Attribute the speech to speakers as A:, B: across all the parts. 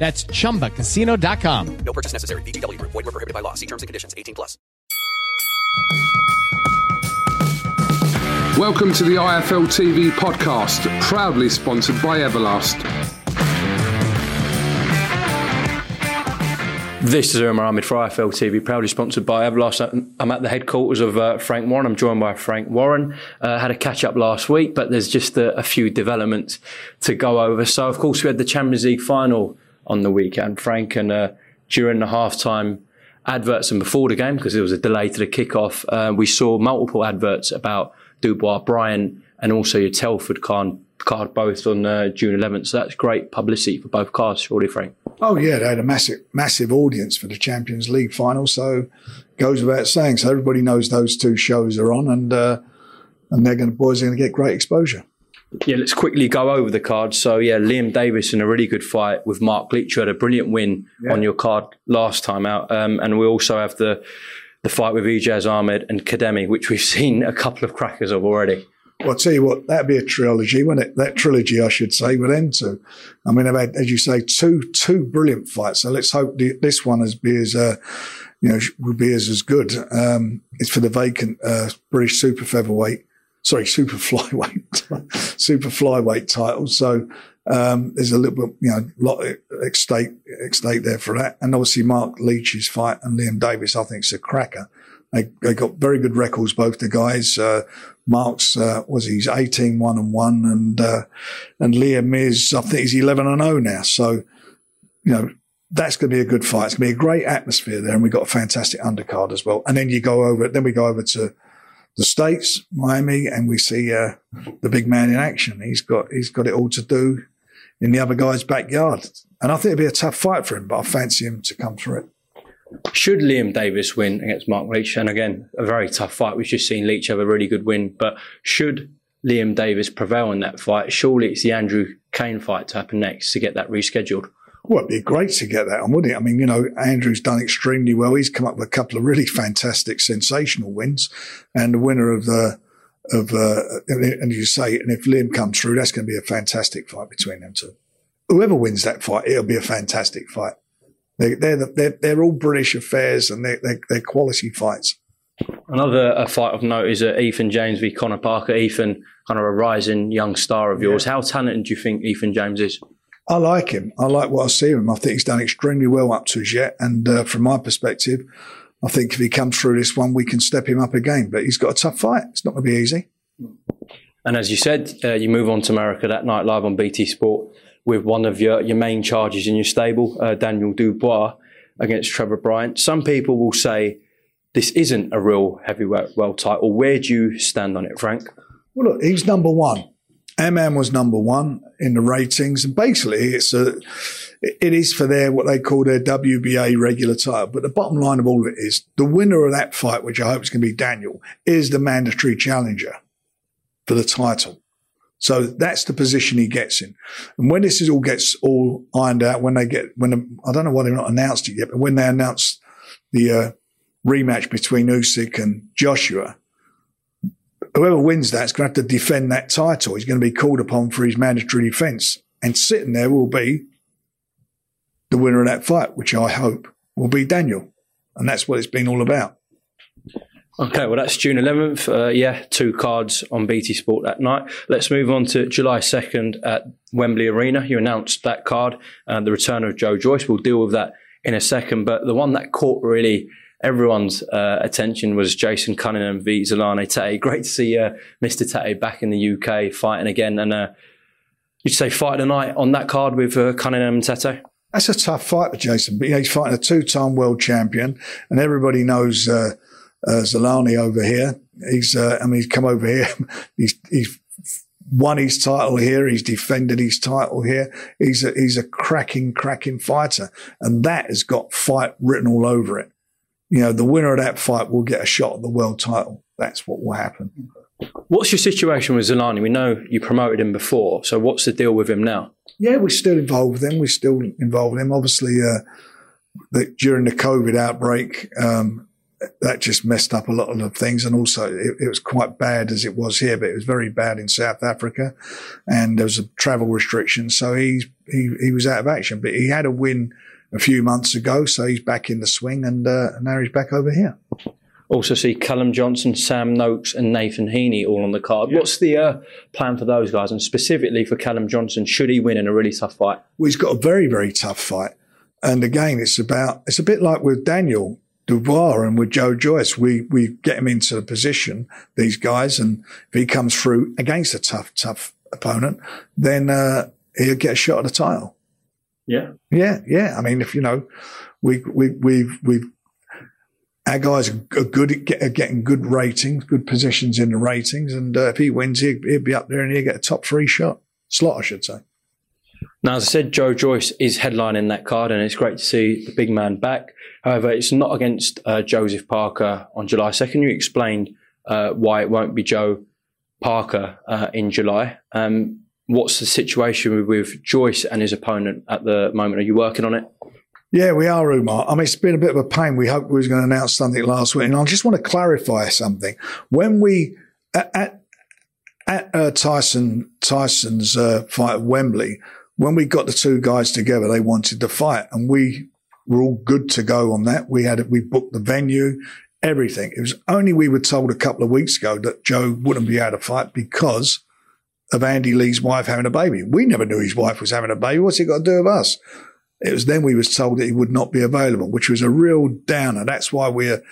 A: That's chumbacasino.com.
B: No purchase necessary. VGW Group. Void were prohibited by law. See terms and conditions. 18 plus.
C: Welcome to the IFL TV podcast, proudly sponsored by Everlast.
D: This is Umar Ahmed for IFL TV, proudly sponsored by Everlast. I'm at the headquarters of uh, Frank Warren. I'm joined by Frank Warren. Uh, had a catch up last week, but there's just a, a few developments to go over. So, of course, we had the Champions League final on the weekend, Frank, and uh, during the halftime adverts and before the game, because there was a delay to the kickoff, uh, we saw multiple adverts about Dubois, Bryan, and also your Telford card, card both on uh, June 11th. So that's great publicity for both cards, surely, Frank.
E: Oh yeah, they had a massive, massive audience for the Champions League final. So goes without saying. So everybody knows those two shows are on, and uh, and they're going to boys are going to get great exposure.
D: Yeah, let's quickly go over the cards. So yeah, Liam Davies in a really good fight with Mark Leach, who had a brilliant win
E: Yeah.
D: on your card last time out, um, and we also have the the fight with Ijaz Ahmed and Kademi, which we've seen a couple of crackers of already.
E: Well, I'll tell you what, that'd be a trilogy, wouldn't it? That trilogy, I should say, with them two. I mean, they've had, as you say, two two brilliant fights. So let's hope the, this one is be as uh, you know will be as as good. Um, it's for the vacant uh, British super featherweight, sorry, super flyweight, super flyweight title. So um, there's a little bit, you know, lot at stake at stake there for that. And obviously Mark Leach's fight and Liam Davies, I think, is a cracker. They, they got very good records, both the guys. Uh, Mark's, uh, was he's 18, 1 and 1 and, uh, and Liam is, I think he's 11 and 0 now. So, you know, that's going to be a good fight. It's going to be a great atmosphere there. And we've got a fantastic undercard as well. And then you go over, then we go over to the States, Miami, and we see, uh, the big man in action. He's got, he's got it all to do in the other guy's backyard. And I think it'd be a tough fight for him, but I fancy him to come through it.
D: Should Liam Davies win against Mark Leach, and again a very tough fight, we've just seen Leach have a really good win. But should Liam Davies prevail in that fight, surely it's the Andrew Cain fight to happen next to get that rescheduled.
E: Well, it'd be great to get that on, wouldn't it? I mean, you know, Andrew's done extremely well. He's come up with a couple of really fantastic, sensational wins, and the winner of the of uh, and you say, and if Liam comes through, that's going to be a fantastic fight between them two. Whoever wins that fight, it'll be a fantastic fight. They, they're, the, they're they're all British affairs, and they're they're, they're quality fights.
D: Another a fight of note is uh, Ethan James v Conor Parker. Ethan, kind of a rising young star of yours. How talented do you think Ethan James is?
E: I like him. I like what I see of him. I think he's done extremely well up to as yet. And uh, from my perspective, I think if he comes through this one, we can step him up again. But he's got a tough fight. It's not going to be easy.
D: And as you said, uh, you move on to America that night live on BT Sport with one of your, your main charges in your stable, uh, Daniel Dubois, against Trevor Bryan. Some people will say this isn't a real heavyweight world title. Where do you stand on it, Frank?
E: Well, look, he's number one. Aman was number one in the ratings, and basically, it's a, it is for their what they call their WBA regular title. But the bottom line of all of it is the winner of that fight, which I hope is going to be Daniel, is the mandatory challenger for the title. So that's the position he gets in. And when this is all gets all ironed out, when they get when the, I don't know why they've not announced it yet, but when they announce the uh, rematch between Usyk and Joshua. Whoever wins that's going to have to defend that title. He's going to be called upon for his mandatory defence, and sitting there will be the winner of that fight, which I hope will be Daniel, and that's what it's been all about.
D: Okay, well, that's June 11th. Uh, yeah, two cards on BT Sport that night. Let's move on to July 2nd at Wembley Arena. You announced that card, uh, the return of Joe Joyce. We'll deal with that in a second. But the one that caught really everyone's uh, attention was Jason Cunningham v Zolani Tete. Great to see uh, Mr. Tete back in the UK fighting again. And uh, you'd say fight tonight on that card with uh, Cunningham and Tete?
E: That's a tough fight for Jason. But, you he's fighting a two-time world champion, and everybody knows uh, uh, Zolani over here. He's, I mean, he's come over here. he's, he's won his title here. He's defended his title here. He's a, he's a cracking, cracking fighter. And that has got fight written all over it. You know, the winner of that fight will get a shot at the world title. That's what will happen.
D: What's your situation with Zolani? We know you promoted him before. So what's the deal with him now?
E: Yeah, we're still involved with him. We're still involved with him. Obviously, uh, the, during the COVID outbreak, um, that just messed up a lot of things. And also it, it, was quite bad as it was here, but it was very bad in South Africa and there was a travel restriction. So he's, he, he was out of action, but he had a win a few months ago. So he's back in the swing and uh, now he's back over here.
D: Also see Callum Johnson, Sam Noakes and Nathan Heaney all on the card. What's the uh, plan for those guys? And specifically for Callum Johnson, should he win in a really tough fight?
E: Well, he's got a very, very tough fight. And again, it's about, it's a bit like with Daniel Dubois and with Joe Joyce, we, we get him into the position, these guys, and if he comes through against a tough, tough opponent, then, uh, he'll get a shot at the title.
D: Yeah.
E: Yeah. Yeah. I mean, if, you know, we, we, we've, we've, our guys are good at, get, getting good ratings, good positions in the ratings. And uh, if he wins, he'll, he'll be up there and he'll get a top three shot, slot, I should say.
D: Now, as I said, Joe Joyce is headlining that card, and it's great to see the big man back. However, it's not against uh, Joseph Parker on July 2nd. You explained uh, why it won't be Joe Parker uh, in July. Um, what's the situation with, Joyce and his opponent at the moment? Are you working on it?
E: Yeah, we are, Umar. I mean, it's been a bit of a pain. We hoped we was going to announce something last week, and I just want to clarify something. When we at at, at uh, Tyson Tyson's uh, fight at Wembley, when we got the two guys together, they wanted to fight, and we were all good to go on that. We had we booked the venue, everything. It was only we were told a couple of weeks ago that Joe wouldn't be able to fight because of Andy Lee's wife having a baby. We never knew his wife was having a baby. What's it got to do with us? It was then we was told that he would not be available, which was a real downer. That's why we're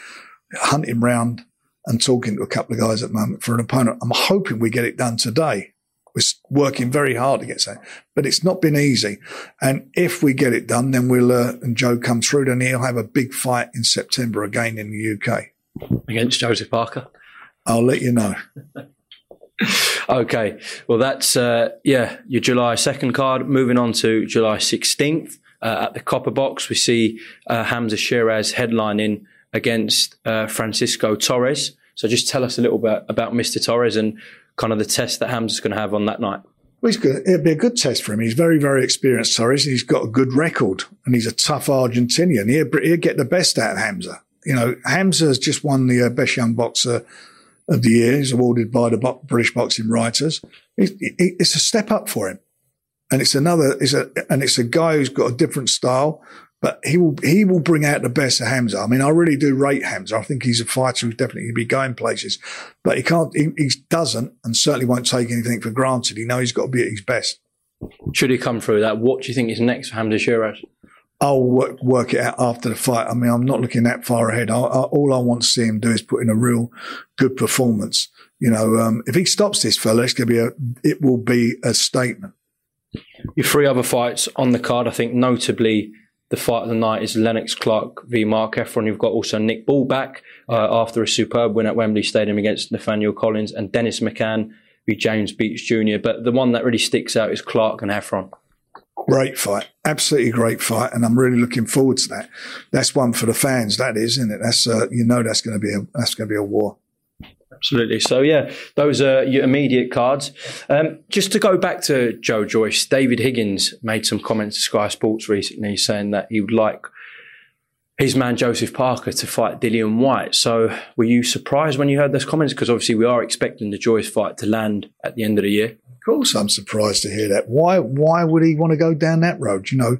E: hunting round and talking to a couple of guys at the moment for an opponent. I'm hoping we get it done today. We're working very hard to get that, but it's not been easy. And if we get it done, then we'll, uh, and Joe comes through, then he'll have a big fight in September again in the UK.
D: Against Joseph Parker?
E: I'll let you know.
D: okay. Well, that's, uh, yeah, your July 2nd card. Moving on to July 16th. Uh, at the Copper Box, we see uh, Hamza Sheeraz headlining against uh, Francisco Torres. So just tell us a little bit about Mr. Torres and kind of the test that Hamza's going to have on that night.
E: Well. It'll be a good test for him. He's very, very experienced, Torres. He's got a good record and he's a tough Argentinian. He'll, he'll get the best out of Hamza. You know, Hamza has just won the uh, best young boxer of the year. He's awarded by the British Boxing Writers. it's a step up for him and it's another, it's a, and it's a guy who's got a different style, but he will, he will bring out the best of Hamza. I mean, I really do rate Hamza. I think he's a fighter who's definitely going to be going places, but he can't, he, he doesn't and certainly won't take anything for granted. He knows he's got to be at his best.
D: Should he come through that? What do you think is next for Hamza Sheeraz?
E: I'll work, work it out after the fight. I mean, I'm not looking that far ahead. I, I, all I want to see him do is put in a real good performance. You know, um, if he stops this fella, it's going to be a, it will be a statement.
D: Your three other fights on the card, I think notably the fight of the night is Lennox Clarke v Mark Heffron. You've got also Nick Ball back uh, after a superb win at Wembley Stadium against Nathaniel Collins and Dennis McCann v James Beech Jr. But the one that really sticks out is Clarke and Heffron.
E: Great fight, absolutely great fight, and I'm really looking forward to that. That's one for the fans, that is, isn't it? That's uh, you know that's going to be a that's going to be a war.
D: Absolutely. So, yeah, those are your immediate cards. Um, just to go back to Joe Joyce, David Higgins made some comments to Sky Sports recently saying that he would like his man Joseph Parker to fight Dillian Whyte. So were you surprised when you heard those comments? Because obviously we are expecting the Joyce fight to land at the end of the year.
E: Of course, I'm surprised to hear that. Why? Why would he want to go down that road? You know,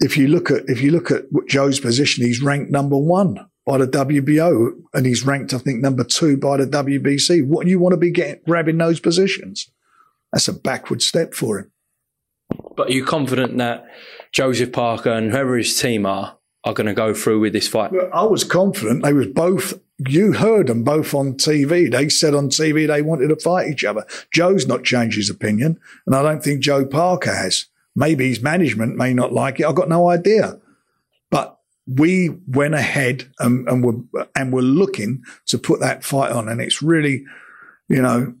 E: if you look at if you look at Joe's position, he's ranked number one by the WBO, and he's ranked, I think, number two by the WBC. What do you want to be getting grabbing those positions? That's a backward step for him.
D: But are you confident that Joseph Parker and whoever his team are are going to go through with this fight?
E: I was confident they was both. You heard them both on TV. They said on TV they wanted to fight each other. Joe's not changed his opinion, and I don't think Joe Parker has. Maybe his management may not like it. I've got no idea. But we went ahead and, and were and were looking to put that fight on, and it's really, you know,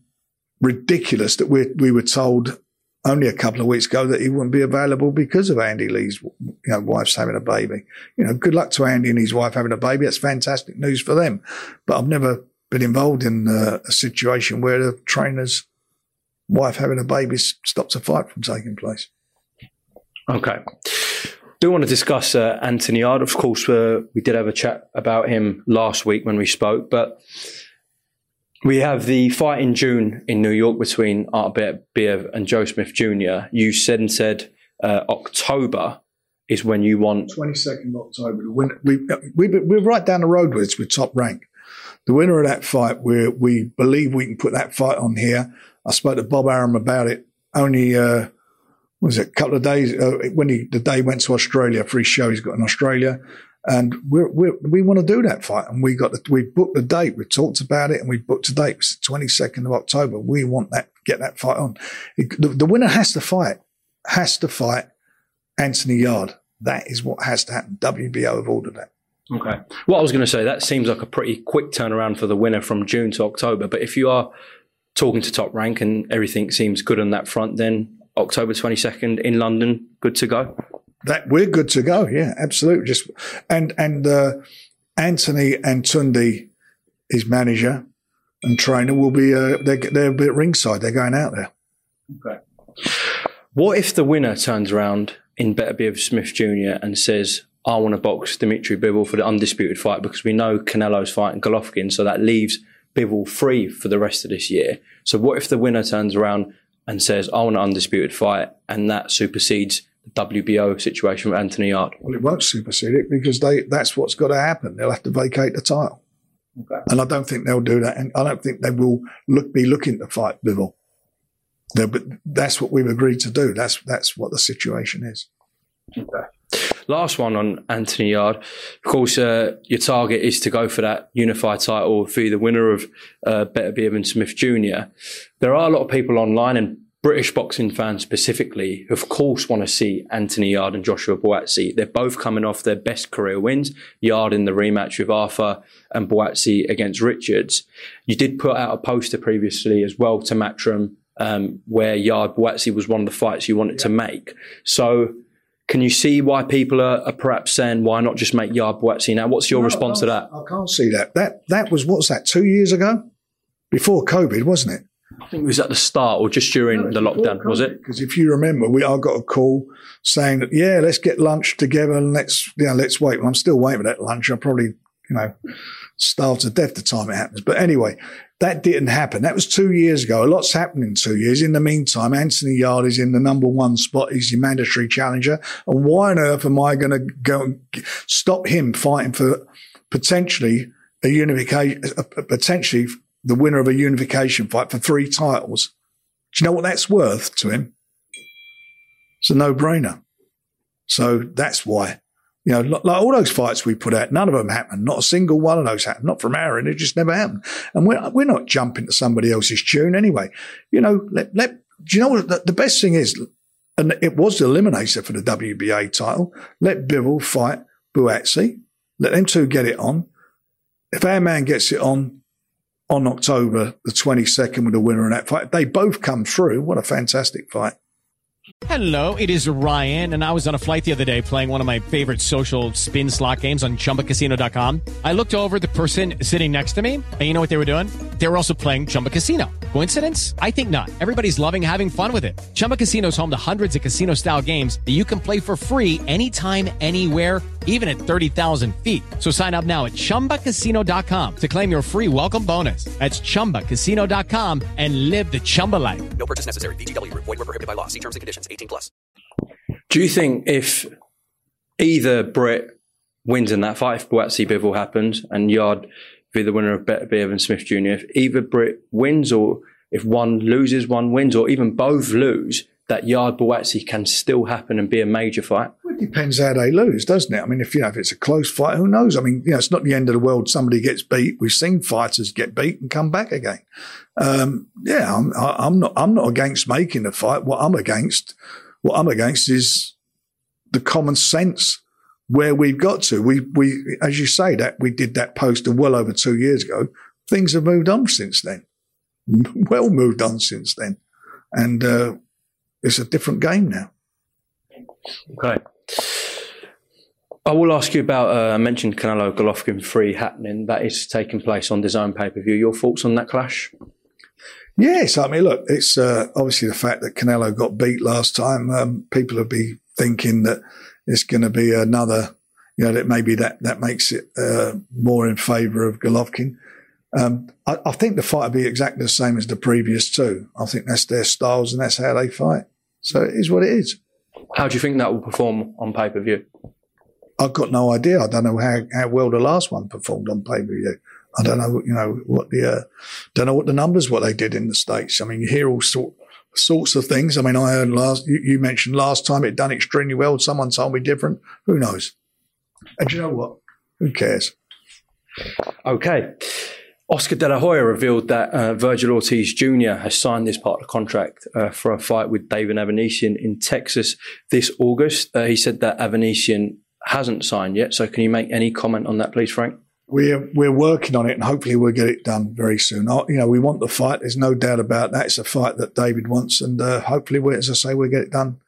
E: ridiculous that we we were told only a couple of weeks ago that he wouldn't be available because of Andy Lee's you know, wife's having a baby. You know, good luck to Andy and his wife having a baby. That's fantastic news for them. But I've never been involved in uh, a situation where the trainer's wife having a baby stops a fight from taking place.
D: Okay. Do want to discuss uh, Anthony Yarde. Of course, uh, we did have a chat about him last week when we spoke, but we have the fight in June in New York between Art Beterbiev and Joe Smith Jr. You said and said uh, October is when you want.
E: 22nd October. We, we, we, we're right down the road with, with top rank. The winner of that fight, we we believe we can put that fight on here. I spoke to Bob Arum about it only, uh, was it a couple of days, uh, when he, the day went to Australia for his show he's got in Australia. And we're, we're, we want to do that fight. And we got the, we booked the date. We talked about it and we booked a date. It's the 22nd of October. We want that, get that fight on. It, the, the, winner has to fight, has to fight Anthony Yarde. That is what has to happen. WBO have ordered that.
D: Okay. What I was going to say, that seems like a pretty quick turnaround for the winner from June to October. But if you are talking to top rank and everything seems good on that front, then October 22nd in London, good to go
E: that we're good to go. Yeah, absolutely. Just and and uh, Anthony and Tunde, his manager and trainer, will be uh, they're they're a bit ringside. They're going out there.
D: Okay. What if the winner turns around in Beterbiev Smith Jr. and says, "I want to box Dmitry Bivol for the undisputed fight because we know Canelo's fighting Golovkin, so that leaves Bivol free for the rest of this year." So what if the winner turns around and says, "I want an undisputed fight," and that supersedes WBO situation with Anthony Yarde?
E: Well, it won't supersede it because they that's what's got to happen. They'll have to vacate the title. Okay. And I don't think they'll do that. And I don't think they will look, be looking to fight Bivol. but that's what we've agreed to do. That's that's what the situation is.
D: Okay. Last one on Anthony Yarde. Of course, uh, your target is to go for that unified title for the winner of uh, Beterbiev and Smith Jr. There are a lot of people online and British boxing fans specifically, of course, want to see Anthony Yarde and Joshua Buatsi. They're both coming off their best career wins. Yarde in the rematch with Arthur and Buatsi against Richards. You did put out a poster previously as well to Matchroom um, where Yarde Buatsi was one of the fights you wanted yeah. to make. So can you see why people are, are, perhaps saying why not just make Yarde Buatsi now? What's your no, response to that?
E: I can't see that. That that was what's that two years ago, before COVID, wasn't it?
D: I think it was at the start or just during no, the lockdown, was it?
E: Because if you remember, we I got a call saying that yeah, let's get lunch together and let's yeah, let's wait. Well, I'm still waiting for that lunch. I'll probably you know starve to death the time it happens. But anyway, that didn't happen. That was two years ago. A lot's happened in two years. In the meantime, Anthony Yarde is in the number one spot. He's the mandatory challenger. And why on earth am I going to go stop him fighting for potentially a unification, potentially the winner of a unification fight for three titles. Do you know what that's worth to him? It's a no brainer. So that's why, you know, like, all those fights we put out, none of them happened. Not a single one of those happened. Not from end. It just never happened. And we're, we're not jumping to somebody else's tune anyway. You know, let, let, do you know what the, the best thing is? And it was the eliminator for the WBA title. Let Bivol fight Buatsi. Let them two get it on. If our man gets it on, on October the 22nd with a winner in that fight. They both come through. What a fantastic fight.
A: Hello, it is Ryan, and I was on a flight the other day playing one of my favorite social spin slot games on chumbacasino.com. I looked over the person sitting next to me, and you know what they were doing? They were also playing Chumba Casino. Coincidence? I think not. Everybody's loving having fun with it. Chumba Casino is home to hundreds of casino style games that you can play for free anytime, anywhere, even at 30,000 feet. So sign up now at chumbacasino.com to claim your free welcome bonus. That's chumbacasino.com and live the Chumba life.
B: No purchase necessary. VGW Group. Void were prohibited by law. See terms and conditions. 18 plus.
D: Do you think if either Brett wins in that fight, if Buatsi Bivol happens, and Yarde be the winner of Beterbiev than Smith Jr., if either Brit wins or if one loses, one wins, or even both lose, that Yarde Buatsi can still happen and be a major fight?
E: It depends how they lose, doesn't it? I mean, if you know if it's a close fight, who knows? I mean, you know, it's not the end of the world. Somebody gets beat. We've seen fighters get beat and come back again. Um, yeah, I'm, I'm not. I'm not against making a fight. What I'm against, what I'm against is the common sense where we've got to. We we, as you say, that we did that poster well over two years ago. Things have moved on since then. Well moved on since then, and uh, it's a different game now.
D: Okay. I will ask you about, uh, I mentioned Canelo Golovkin 3 happening. That is taking place on DAZN pay per view. Your thoughts on that clash?
E: Yes, I mean, look, it's uh, obviously the fact that Canelo got beat last time. Um, people will be thinking that it's going to be another, you know, that maybe that that makes it uh, more in favour of Golovkin. Um, I, I, think the fight will be exactly the same as the previous two. I think that's their styles and that's how they fight. So it is what it is.
D: How do you think that will perform on pay per view?
E: I've got no idea. I don't know how, how well the last one performed on pay per view. I don't know, you know, what the, uh, don't know what the numbers, what they did in the States. I mean, you hear all sort, sorts of things. I mean, I heard last, you, you mentioned last time it done extremely well. Someone told me different. Who knows? And you know what? Who cares?
D: Okay. Oscar De La Hoya revealed that uh, Vergil Ortiz Jr. has signed this part of the contract uh, for a fight with David Avanesyan in Texas this August. Uh, he said that Avanesyan hasn't signed yet. So, can you make any comment on that, please, Frank?
E: We're we're working on it, and hopefully we'll get it done very soon. I, you know, we want the fight. There's no doubt about that. It's a fight that David wants, and uh, hopefully, we, as I say, we'll get it done.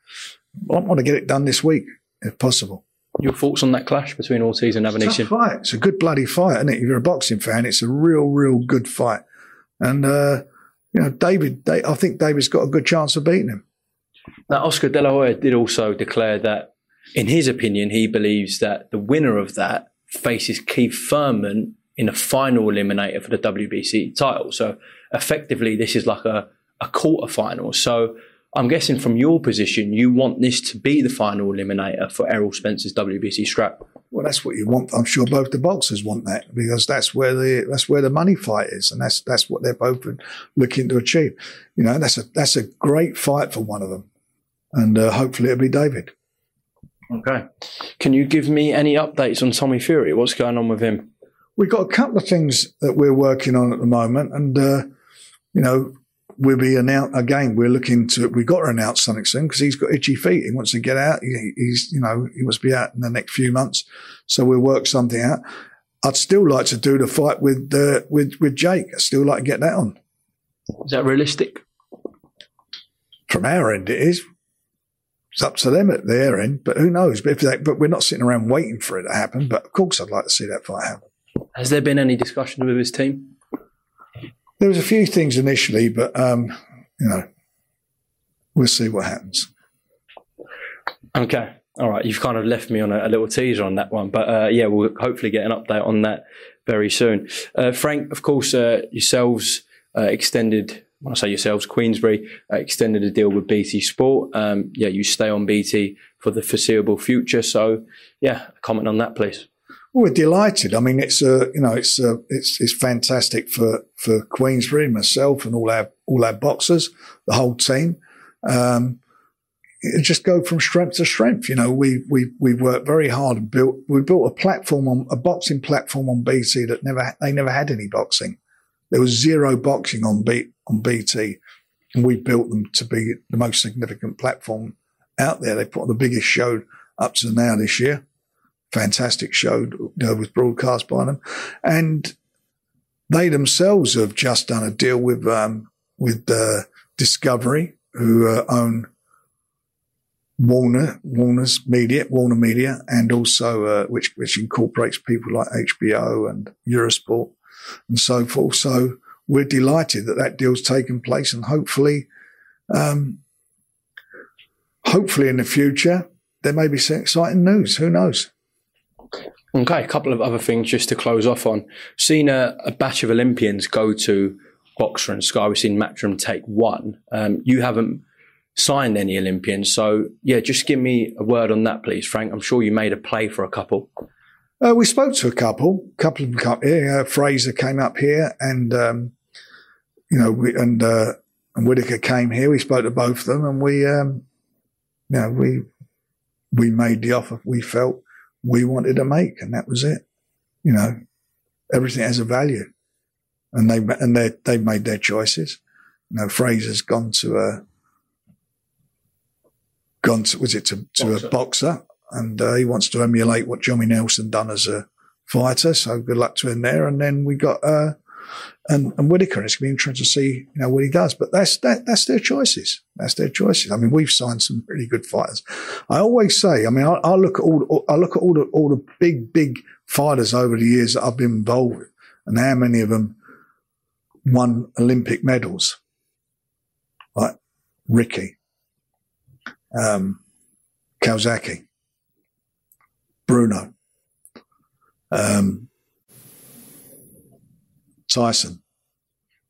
E: I want to get it done this week, if possible.
D: Your thoughts on that clash between Ortiz and Avanesyan?
E: It's a fight. It's a good bloody fight, isn't it? If you're a boxing fan, it's a real, real good fight. And uh, you know, David, I think David's got a good chance of beating him.
D: Now, Oscar De La Hoya did also declare that, in his opinion, he believes that the winner of that faces Keith Thurman in a final eliminator for the WBC title. So effectively, this is like a, a quarter final. So I'm guessing from your position, you want this to be the final eliminator for Errol Spence's WBC strap.
E: Well, that's what you want. I'm sure both the boxers want that because that's where the that's where the money fight is, and that's that's what they're both looking to achieve. You know, that's a that's a great fight for one of them, and uh, hopefully it'll be David.
D: Okay. Can you give me any updates on Tommy Fury? What's going on with him?
E: We've got a couple of things that we're working on at the moment, and uh, you know, we'll be announced again. We're looking to. We've got to announce something soon because he's got itchy feet. He wants to get out. He, he's, you know, he must be out in the next few months. So we'll work something out. I'd still like to do the fight with uh, with with Jake. I'd still like to get that on.
D: Is that realistic?
E: From our end, it is. It's up to them at their end, but who knows? But if they, but we're not sitting around waiting for it to happen. But of course, I'd like to see that fight happen.
D: Has there been any discussion with his team?
E: There was a few things initially, but um, you know, we'll see what happens.
D: Okay. All right. You've kind of left me on a, a little teaser on that one, but uh, yeah, we'll hopefully get an update on that very soon. Uh, Frank, of course, uh, yourselves uh, extended. When I say yourselves, Queensberry uh, extended a deal with BT Sport. Um, yeah, you stay on BT for the foreseeable future. So, yeah, comment on that, please.
E: Well, we're delighted. I mean, it's a you know, it's a, it's it's fantastic for for Queensberry, myself, and all our all our boxers, the whole team. Um, just go from strength to strength. You know, we we we worked very hard and built we built a platform on a boxing platform on BT that never they never had any boxing. There was zero boxing on B, on BT, and we built them to be the most significant platform out there. They put on the biggest show up to now this year. Fantastic show you know, was broadcast by them, and they themselves have just done a deal with um, with uh, Discovery, who uh, own Warner, Warner's Media, Warner Media, and also uh, which which incorporates people like HBO and Eurosport and so forth. So we're delighted that that deal's taken place, and hopefully, um, hopefully in the future there may be some exciting news. Who knows?
D: Okay, a couple of other things just to close off on. Seen a, a batch of Olympians go to Boxxer and Sky. We've seen Matchroom take one. Um, you haven't signed any Olympians. So, yeah, just give me a word on that, please, Frank. I'm sure you made a play for a couple.
E: Uh, we spoke to a couple, couple of them come here. Uh, Frazer came up here, and um, you know, we, and uh, and Whittaker came here. We spoke to both of them, and we, um, you know, we we made the offer we felt we wanted to make, and that was it. You know, everything has a value, and they and they they made their choices. You know, Frazer's gone to a gone to, was it to, to Boxxer. a Boxxer and uh, he wants to emulate what Johnny Nelson done as a fighter. So good luck to him there. And then we got, uh, and, and Whittaker, and it's going to be interesting to see, you know, what he does. But that's, that, that's their choices. That's their choices. I mean, we've signed some really good fighters. I always say, I mean, I, I look at all, I look at all the, all the big, big fighters over the years that I've been involved with and how many of them won Olympic medals. Like Ricky, um, Calzaghe, Bruno, um, Tyson.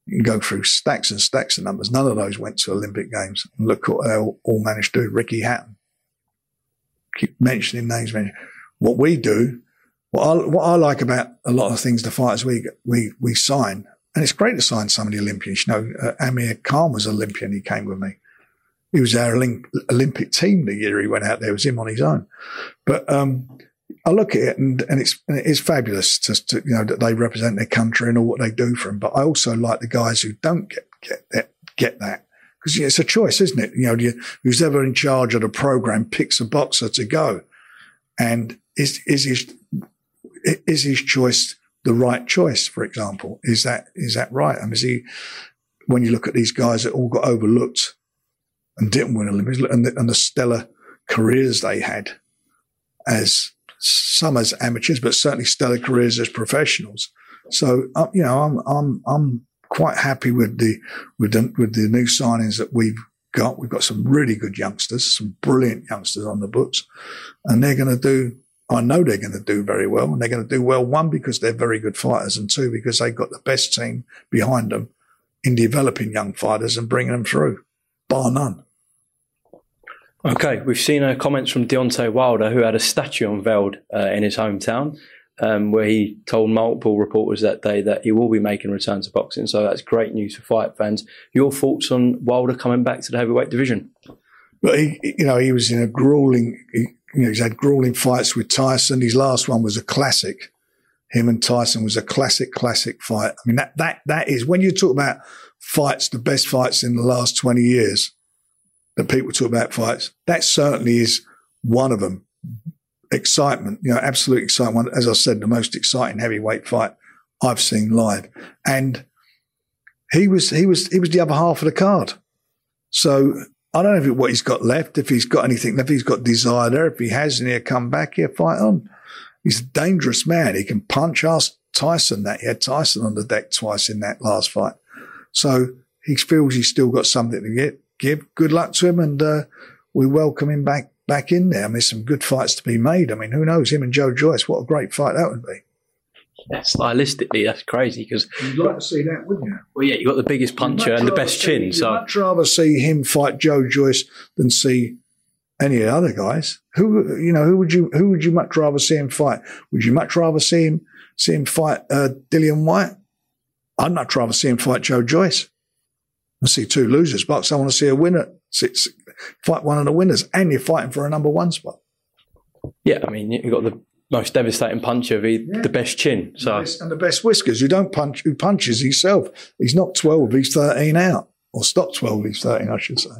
E: You can go through stacks and stacks of numbers. None of those went to Olympic Games. Look what they all, managed to do. Ricky Hatton. Keep mentioning names. What we do, what I, what I like about a lot of things, the fighters we, we, we sign, and it's great to sign some of the Olympians. You know, uh, Amir Khan was Olympian. He came with me. He was our Olympic team the year he went out there. It was him on his own. But um, I look at it and, and it's it is fabulous to, to, you know that they represent their country and all what they do for them. But I also like the guys who don't get get that get that because it's a choice, isn't it? You know, you, who's ever in charge of the program picks a boxer to go, and is is his is his choice the right choice? For example, is that is that right? I mean, is he when you look at these guys that all got overlooked and didn't win Olympics, and the, and the stellar careers they had as some as amateurs, but certainly stellar careers as professionals. So uh, you know, I'm I'm I'm quite happy with the with the with the new signings that we've got. We've got some really good youngsters, some brilliant youngsters on the books, and they're going to do. I know they're going to do very well, and they're going to do well. One because they're very good fighters, and two because they've got the best team behind them in developing young fighters and bringing them through, bar none.
D: Okay, we've seen uh, comments from Deontay Wilder, who had a statue unveiled uh, in his hometown, um, where he told multiple reporters that day that he will be making a return to boxing. So that's great news for fight fans. Your thoughts on Wilder coming back to the heavyweight division?
E: But he, you know, he was in a grueling. He, you know, he's had grueling fights with Tyson. His last one was a classic. Him and Tyson was a classic, classic fight. I mean, that that that is when you talk about fights, the best fights in the last twenty years that people talk about fights. That certainly is one of them. Excitement, you know, absolute excitement. As I said, the most exciting heavyweight fight I've seen live. And he was, he was, he was the other half of the card. So I don't know what he's got left, if he's got anything left, if he's got desire there, if he has, and he'll come back, he'll fight on. He's a dangerous man. He can punch. Ask Tyson that. He had Tyson on the deck twice in that last fight. So he feels he's still got something to get give good luck to him, and uh, we welcome him back back in there. I mean, there's some good fights to be made. I mean, who knows him and Joe Joyce? What a great fight that would be.
D: Yeah, stylistically, that's crazy because
E: you'd like to see that, wouldn't you?
D: Well, yeah, you got the biggest puncher and the best
E: see,
D: chin. So
E: I'd much rather see him fight Joe Joyce than see any of the other guys. Who you know? Who would you? Who would you much rather see him fight? Would you much rather see him see him fight uh, Dillian Whyte? I'd much rather see him fight Joe Joyce. I see two losers box. I want to see a winner fight one of the winners, and you're fighting for a number one spot.
D: Yeah, I mean, you've got the most devastating puncher, the, yeah. the best chin. So
E: and the best, and the best whiskers. Who don't punch, who punches himself. He's not twelve. He's thirteen out, or stop twelve. He's thirteen, I should say.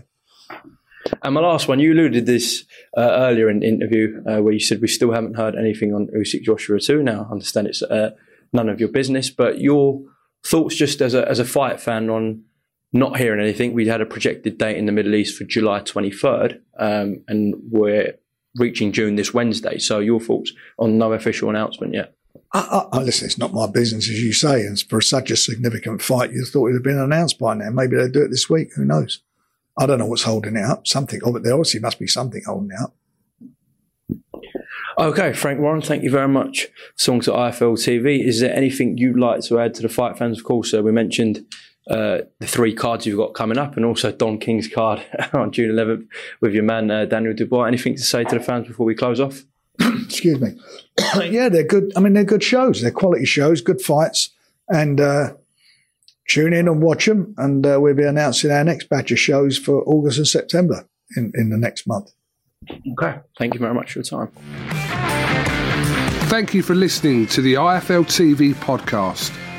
D: And my last one, you alluded this uh, earlier in the interview uh, where you said we still haven't heard anything on Usyk Joshua 2. Now, I understand it's uh, none of your business, but your thoughts just as a, as a fight fan on not hearing anything. We had a projected date in the Middle East for July 23rd, um, and we're reaching June this Wednesday. So your thoughts on no official announcement yet?
E: I, I, listen, it's not my business, as you say. And for such a significant fight, you thought it would have been announced by now. Maybe they'll do it this week. Who knows? I don't know what's holding it up. Something of it. There obviously must be something holding it up.
D: Okay, Frank Warren, thank you very much. Songs at IFL TV. Is there anything you'd like to add to the fight fans? Of course, uh, we mentioned uh, the three cards you've got coming up, and also Don King's card on June 11th with your man uh, Daniel Dubois. Anything to say to the fans before we close off?
E: Excuse me. yeah, they're good. I mean, they're good shows. They're quality shows, good fights, and uh, tune in and watch them. And uh, we'll be announcing our next batch of shows for August and September in, in the next month.
D: Okay. Thank you very much for your time.
C: Thank you for listening to the IFL TV podcast,